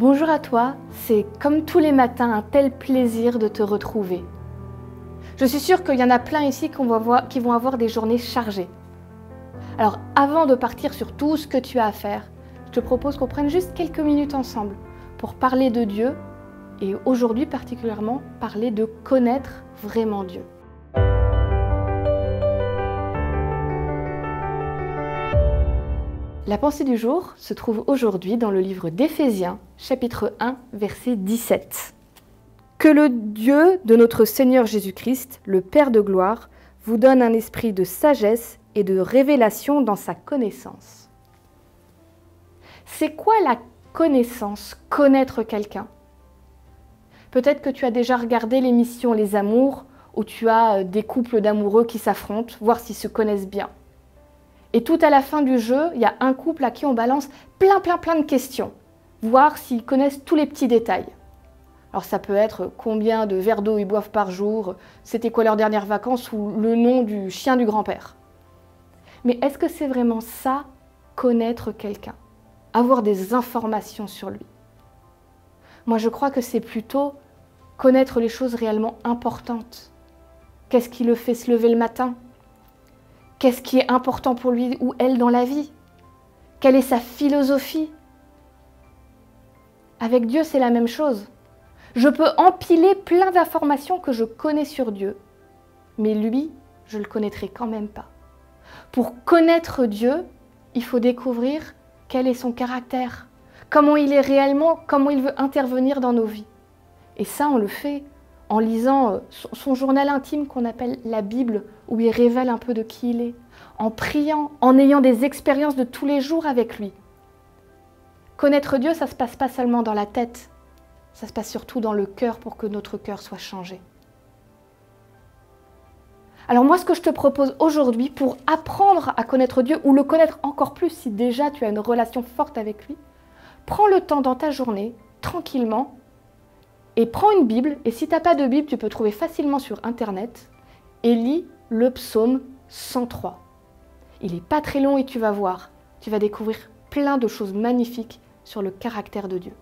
Bonjour à toi, c'est comme tous les matins un tel plaisir de te retrouver. Je suis sûre qu'il y en a plein ici qui vont avoir des journées chargées. Alors avant de partir sur tout ce que tu as à faire, je te propose qu'on prenne juste quelques minutes ensemble pour parler de Dieu et aujourd'hui particulièrement parler de connaître vraiment Dieu. La pensée du jour se trouve aujourd'hui dans le livre d'Éphésiens, chapitre 1, verset 17. Que le Dieu de notre Seigneur Jésus-Christ, le Père de gloire, vous donne un esprit de sagesse et de révélation dans sa connaissance. C'est quoi la connaissance, connaître quelqu'un? Peut-être que tu as déjà regardé l'émission Les Amours, où tu as euh, des couples d'amoureux qui s'affrontent, voir s'ils se connaissent bien. Et tout à la fin du jeu, il y a un couple à qui on balance plein, plein, plein de questions, voir s'ils connaissent tous les petits détails. Alors ça peut être combien de verres d'eau ils boivent par jour, c'était quoi leur dernière vacances ou le nom du chien du grand-père. Mais est-ce que c'est vraiment ça, connaître quelqu'un Avoir des informations sur lui? Moi je crois que c'est plutôt connaître les choses réellement importantes. Qu'est-ce qui le fait se lever le matin? Qu'est-ce qui est important pour lui ou elle dans la vie? Quelle est sa philosophie? Avec Dieu, c'est la même chose. Je peux empiler plein d'informations que je connais sur Dieu, mais lui, je ne le connaîtrai quand même pas. Pour connaître Dieu, il faut découvrir quel est son caractère, comment il est réellement, comment il veut intervenir dans nos vies. Et ça, on le fait en lisant euh, son journal intime qu'on appelle la Bible, où il révèle un peu de qui il est, en priant, en ayant des expériences de tous les jours avec lui. Connaître Dieu, ça ne se passe pas seulement dans la tête, ça se passe surtout dans le cœur pour que notre cœur soit changé. Alors moi, ce que je te propose aujourd'hui pour apprendre à connaître Dieu ou le connaître encore plus si déjà tu as une relation forte avec lui, prends le temps dans ta journée, tranquillement, et prends une Bible, et si tu n'as pas de Bible, tu peux trouver facilement sur Internet, et lis le psaume 103. Il n'est pas très long et tu vas voir, tu vas découvrir plein de choses magnifiques sur le caractère de Dieu.